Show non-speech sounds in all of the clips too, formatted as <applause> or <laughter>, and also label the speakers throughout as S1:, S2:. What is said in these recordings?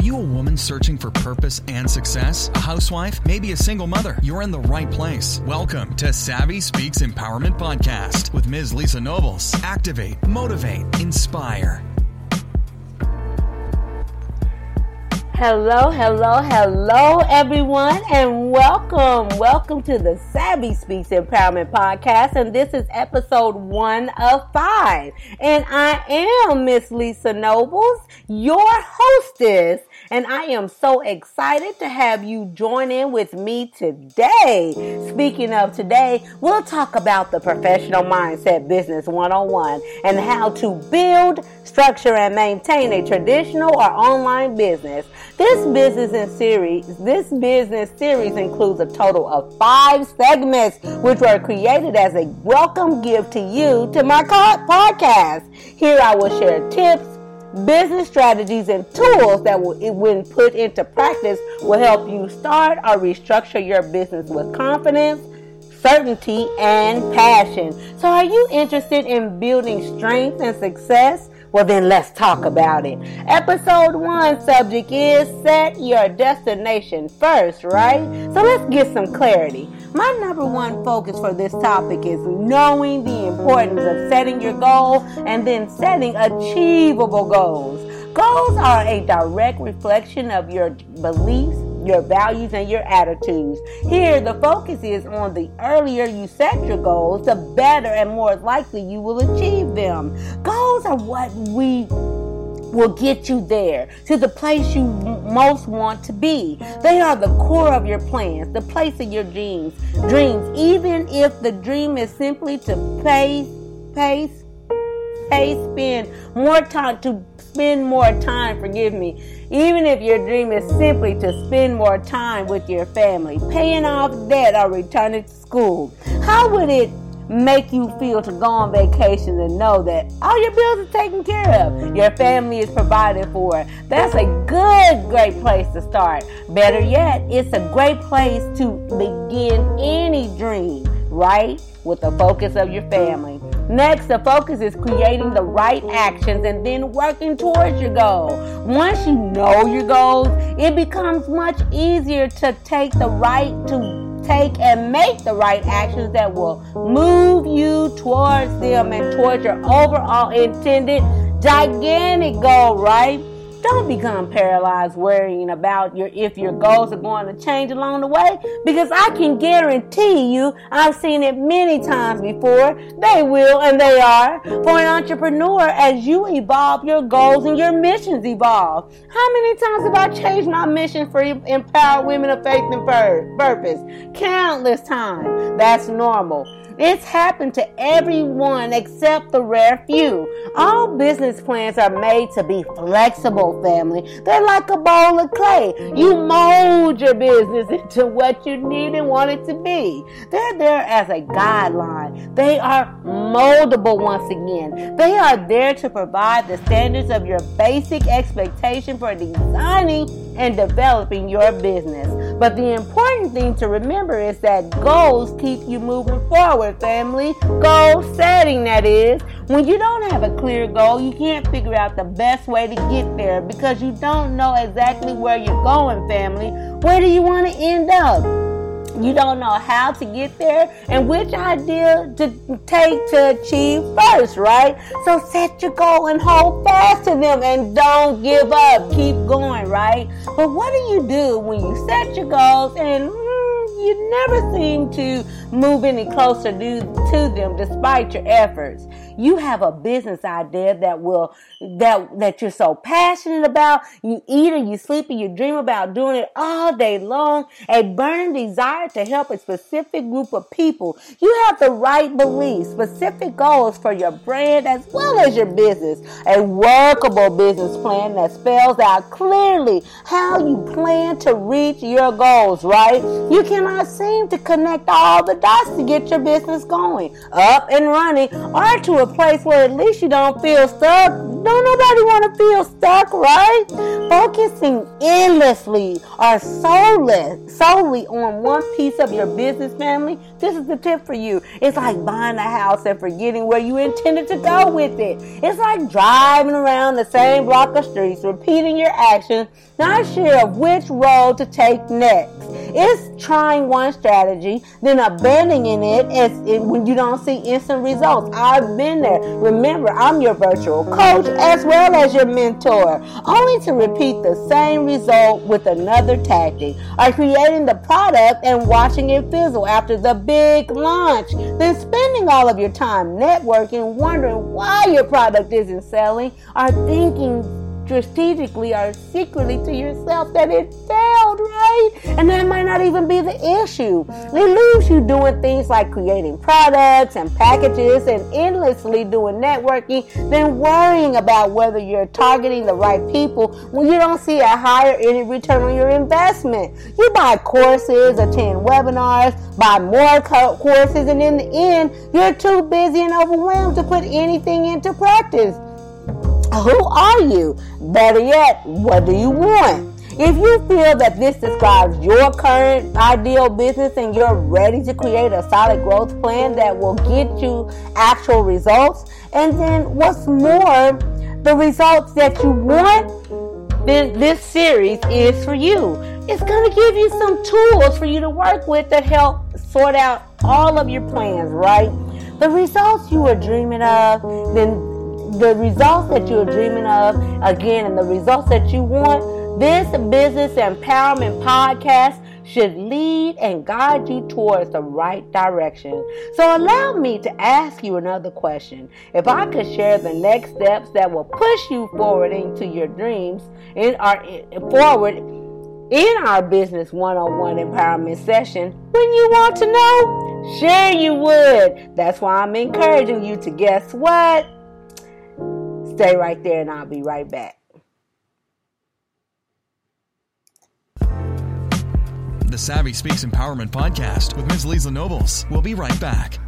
S1: Are you a woman searching for purpose and success? A housewife? Maybe a single mother? You're in the right place. Welcome to Savvy Speaks Empowerment Podcast with Ms. Lisa Nobles. Activate, motivate, inspire.
S2: Hello, hello, hello, everyone, and welcome. Welcome to the Savvy Speaks Empowerment Podcast, and this is episode one of five. And I am Miss Lisa Nobles, your hostess, and I am so excited to have you join in with me today. Speaking of today, we'll talk about the professional mindset business 101 and how to build, structure, and maintain a traditional or online business. This business in series, this business series includes a total of five segments, which were created as a welcome gift to you to my podcast. Here I will share tips business strategies and tools that will, when put into practice, will help you start or restructure your business with confidence, certainty, and passion. So, are you interested in building strength and success? Well, then let's talk about it. Episode one subject is set your destination first, right? So let's get some clarity. My number one focus for this topic is knowing the importance of setting your goal and then setting achievable goals. Goals are a direct reflection of your beliefs, your values, and your attitudes. Here, the focus is on the earlier you set your goals, the better and more likely you will achieve them. Goals are what we will get you there to the place you most want to be. They are the core of your plans, the place of your dreams. Dreams, even if the dream is simply to pace, pace, pace, spend more time to spend more time. Forgive me. Even if your dream is simply to spend more time with your family, paying off debt, or returning to school, how would it make you feel to go on vacation and know that all your bills are taken care of. Your family is provided for. That's a good, great place to start. Better yet, it's a great place to begin any dream, right? With the focus of your family. Next, the focus is creating the right actions and then working towards your goal. Once you know your goals, it becomes much easier to take the right to take and make the right actions that will move you towards them and towards your overall intended gigantic goal, right? Don't become paralyzed worrying about your if your goals are going to change along the way because I can guarantee you I've seen it many times before. They will and they are. For an entrepreneur, as you evolve, your goals and your missions evolve. How many times have I changed my mission for empower women of faith and purpose? Countless times. That's normal. It's happened to everyone except the rare few. All business plans are made to be flexible, family. They're like a bowl of clay. You mold your business <laughs> into what you need and want it to be. They're there as a guideline. They are moldable once again. They are there to provide the standards of your basic expectation for designing and developing your business. But the important thing to remember is that goals keep you moving forward, family. Goal setting, that is. When you don't have a clear goal, you can't figure out the best way to get there because you don't know exactly where you're going, family. Where do you want to end up? You don't know how to get there and which idea to take to achieve first, right? So set your goal and hold fast to them and don't give up. Keep going, right? But what do you do when you set your goals and you never seem to move any closer to, to them despite your efforts. You have a business idea that will that that you're so passionate about. You eat and you sleep and you dream about doing it all day long. A burning desire to help a specific group of people. You have the right beliefs, specific goals for your brand as well as your business. A workable business plan that spells out clearly how you plan to reach your goals, right? You cannot seem to connect all the dots to get your business going, up and running, or to a place where at least you don't feel stuck Don't nobody want to feel stuck, right? Focusing endlessly or solely, solely on one piece of your business family, this is the tip for you. It's like buying a house and forgetting where you intended to go with it. It's like driving around the same block of streets, repeating your actions, not sure of which road to take next. It's trying one strategy, then abandoning it as it, when you don't see instant results. I've been there. Remember, I'm your virtual coach as well as your mentor, only to repeat the same with another tactic, or creating the product and watching it fizzle after the big launch, then spending all of your time networking, wondering why your product isn't selling, or thinking strategically or secretly to yourself that it failed, right? And that might not even be the issue. It leaves you doing things like creating products and packages and endlessly doing networking, then worrying about whether you're targeting the right people when you don't see a higher any return on your investment. You buy courses, attend webinars, buy more co- courses, and in the end, you're too busy and overwhelmed to put anything into practice. Who are you? Better yet, what do you want? If you feel that this describes your current ideal business and you're ready to create a solid growth plan that will get you actual results, and then what's more, the results that you want, then this series is for you. It's going to give you some tools for you to work with that help sort out all of your plans, right? The results you are dreaming of, then the results that you're dreaming of, again, and the results that you want, this business empowerment podcast should lead and guide you towards the right direction. So allow me to ask you another question. If I could share the next steps that will push you forward into your dreams in our forward in our business one-on-one empowerment session, wouldn't you want to know? Sure you would. That's why I'm encouraging you to guess what? Stay right there and I'll be right back.
S1: The Savvy Speaks Empowerment Podcast with Ms. Lisa Nobles. We'll be right back.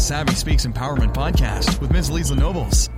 S1: Savvy Speaks Empowerment Podcast with Ms. Lisa Nobles.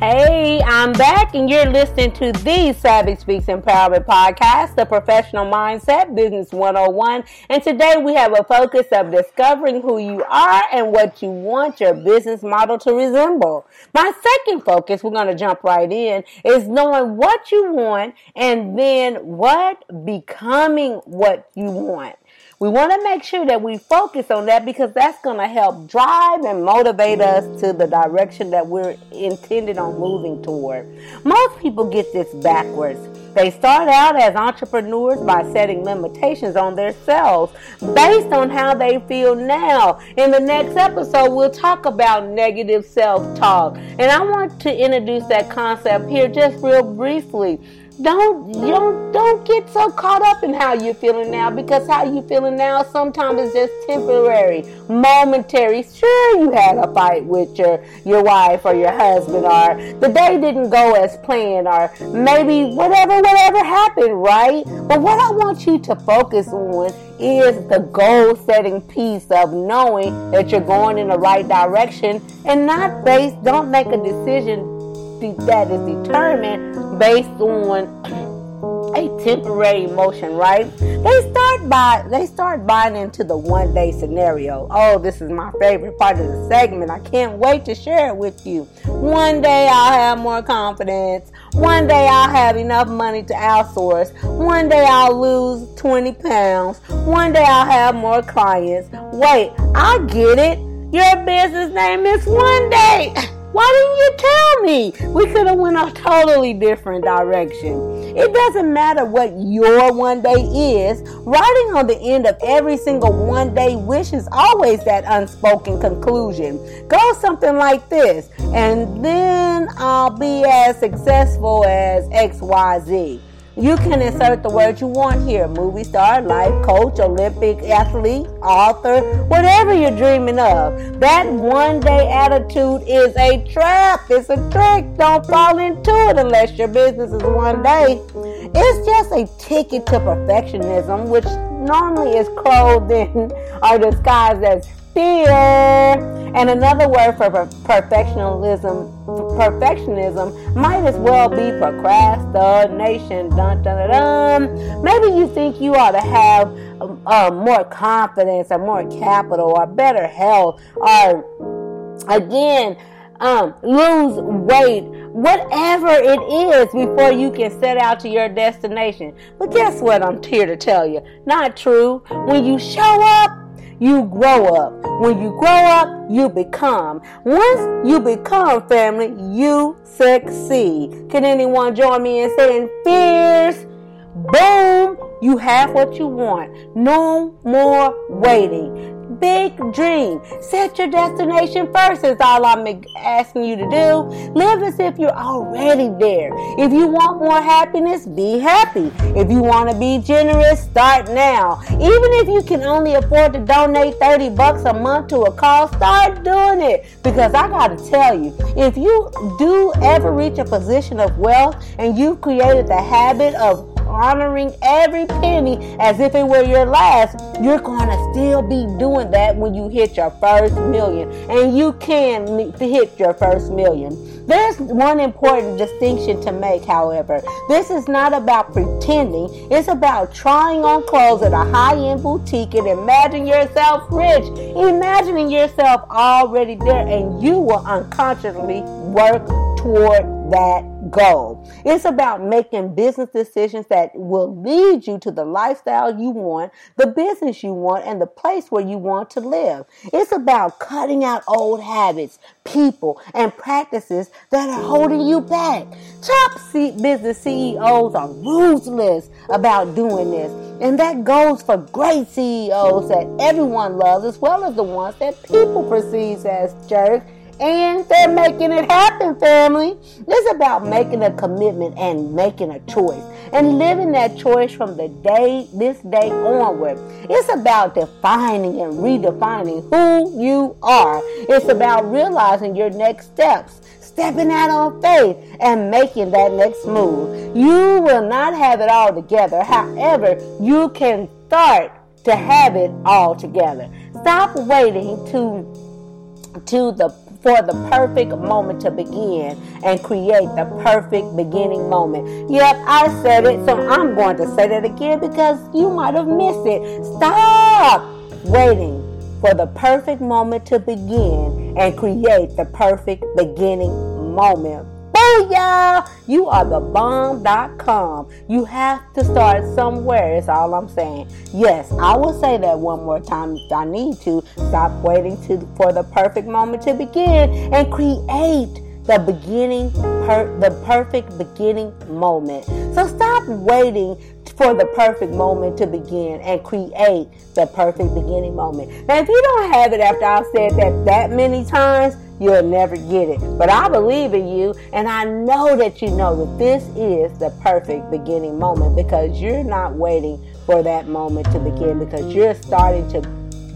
S2: Hey, I'm back, and you're listening to the Savvy Speaks Empowerment Podcast, the professional mindset business 101. And today we have a focus of discovering who you are and what you want your business model to resemble. My second focus, we're going to jump right in, is knowing what you want and then what becoming what you want. We want to make sure that we focus on that because that's going to help drive and motivate us to the direction that we're intended on moving toward. Most people get this backwards. They start out as entrepreneurs by setting limitations on themselves based on how they feel now. In the next episode, we'll talk about negative self talk. And I want to introduce that concept here just real briefly. Don't don't don't get so caught up in how you're feeling now because how you feeling now sometimes is just temporary, momentary. Sure, you had a fight with your your wife or your husband, or the day didn't go as planned, or maybe whatever whatever happened, right? But what I want you to focus on is the goal setting piece of knowing that you're going in the right direction and not based. Don't make a decision that is determined based on a temporary emotion, right? They start by they start buying into the one day scenario. Oh, this is my favorite part of the segment. I can't wait to share it with you. One day I'll have more confidence. One day I'll have enough money to outsource. One day I'll lose 20 pounds. One day I'll have more clients. Wait, I get it. Your business name is One Day. <laughs> Why didn't you tell me? We could have went a totally different direction. It doesn't matter what your one day is. Writing on the end of every single one day wish is always that unspoken conclusion. Go something like this, and then I'll be as successful as XYZ. You can insert the word you want here movie star, life coach, Olympic athlete, author, whatever you're dreaming of. That one day attitude is a trap. It's a trick. Don't fall into it unless your business is one day. It's just a ticket to perfectionism, which normally is clothed in <laughs> or disguised as fear. And another word for perfectionism, perfectionism might as well be procrastination. Dun, dun, dun. Maybe you think you ought to have um, uh, more confidence or more capital or better health or again um, lose weight, whatever it is, before you can set out to your destination. But guess what? I'm here to tell you. Not true. When you show up, you grow up. When you grow up, you become. Once you become family, you succeed. Can anyone join me in saying fierce? Boom! You have what you want. No more waiting big dream. Set your destination first, is all I'm asking you to do. Live as if you're already there. If you want more happiness, be happy. If you want to be generous, start now. Even if you can only afford to donate 30 bucks a month to a cause, start doing it. Because I got to tell you, if you do ever reach a position of wealth and you've created the habit of honoring every penny as if it were your last, you're going to still be doing that when you hit your first million. And you can hit your first million. There's one important distinction to make, however. This is not about pretending, it's about trying on clothes at a high end boutique and imagine yourself rich, imagining yourself already there, and you will unconsciously work toward that goal. It's about making business decisions that will lead you to the lifestyle you want, the business you want, and the place where you want to live. It's about cutting out old habits, people, and practices that are holding you back. Top seat business CEOs are ruthless about doing this. And that goes for great CEOs that everyone loves, as well as the ones that people perceive as jerks and they're making it happen, family. It's about making a commitment and making a choice and living that choice from the day, this day onward. It's about defining and redefining who you are. It's about realizing your next steps, stepping out on faith, and making that next move. You will not have it all together. However, you can start to have it all together. Stop waiting to to the for the perfect moment to begin and create the perfect beginning moment. Yep, I said it, so I'm going to say that again because you might have missed it. Stop waiting for the perfect moment to begin and create the perfect beginning moment. Booyah! You are the bomb.com. You have to start somewhere, is all I'm saying. Yes, I will say that one more time if I need to. Stop waiting to, for the perfect moment to begin and create the beginning, per, the perfect beginning moment. So stop waiting for the perfect moment to begin and create the perfect beginning moment. Now, if you don't have it after I've said that that many times, you'll never get it. But I believe in you, and I know that you know that this is the perfect beginning moment because you're not waiting for that moment to begin because you're starting to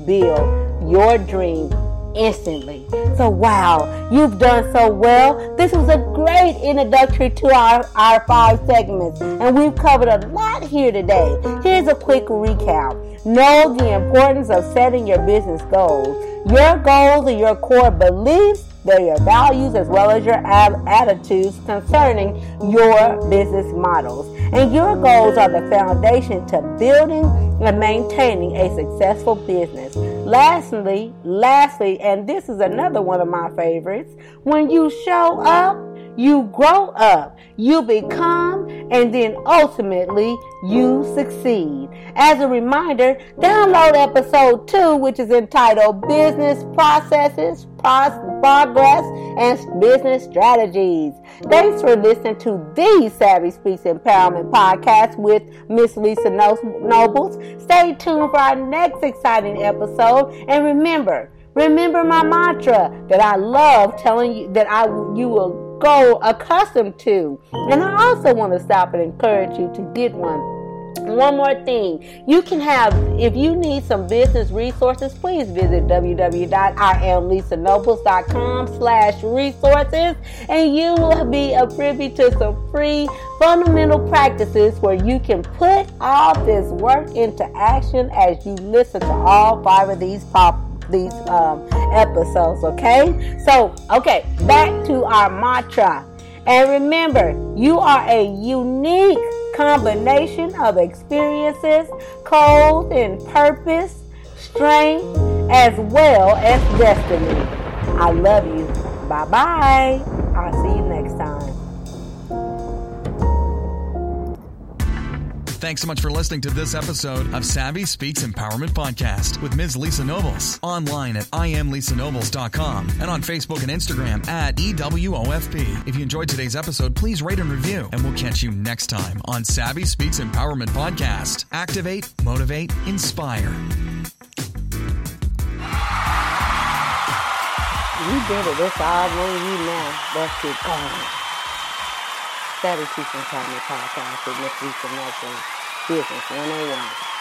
S2: build your dream instantly. So, wow, you've done so well. This was a great introductory to our, our five segments, and we've covered a lot here today. Here's a quick recap. Know the importance of setting your business goals. Your goals are your core beliefs they're your values as well as your attitudes concerning your business models. And your goals are the foundation to building and maintaining a successful business. Lastly, lastly, and this is another one of my favorites, when you show up, you grow up, you become, and then ultimately you succeed. As a reminder, download episode two, which is entitled Business Processes, Progress, and Business Strategies. Thanks for listening to the Savvy Speaks Empowerment podcast with Miss Lisa Nobles. Stay tuned for our next exciting episode, and remember, remember my mantra that I love telling you that I you will grow accustomed to. And I also want to stop and encourage you to get one. One more thing, you can have, if you need some business resources, please visit www.iamlisanobles.com slash resources and you will be a privy to some free fundamental practices where you can put all this work into action as you listen to all five of these pop these um, episodes, okay? So, okay, back to our mantra. And remember, you are a unique combination of experiences, codes, and purpose, strength, as well as destiny. I love you. Bye bye. I'll see you next time.
S1: Thanks so much for listening to this episode of Savvy Speaks Empowerment Podcast with Ms. Lisa Nobles. Online at IamLisaNobles.com and on Facebook and Instagram at EWOFP. If you enjoyed today's episode, please rate and review, and we'll catch you next time on Savvy Speaks Empowerment Podcast. Activate, motivate, inspire.
S2: You did it. It's all on you now. Let's get going. Savvy Speaks Empowerment Podcast with Miss Lisa Nelson. Business 101.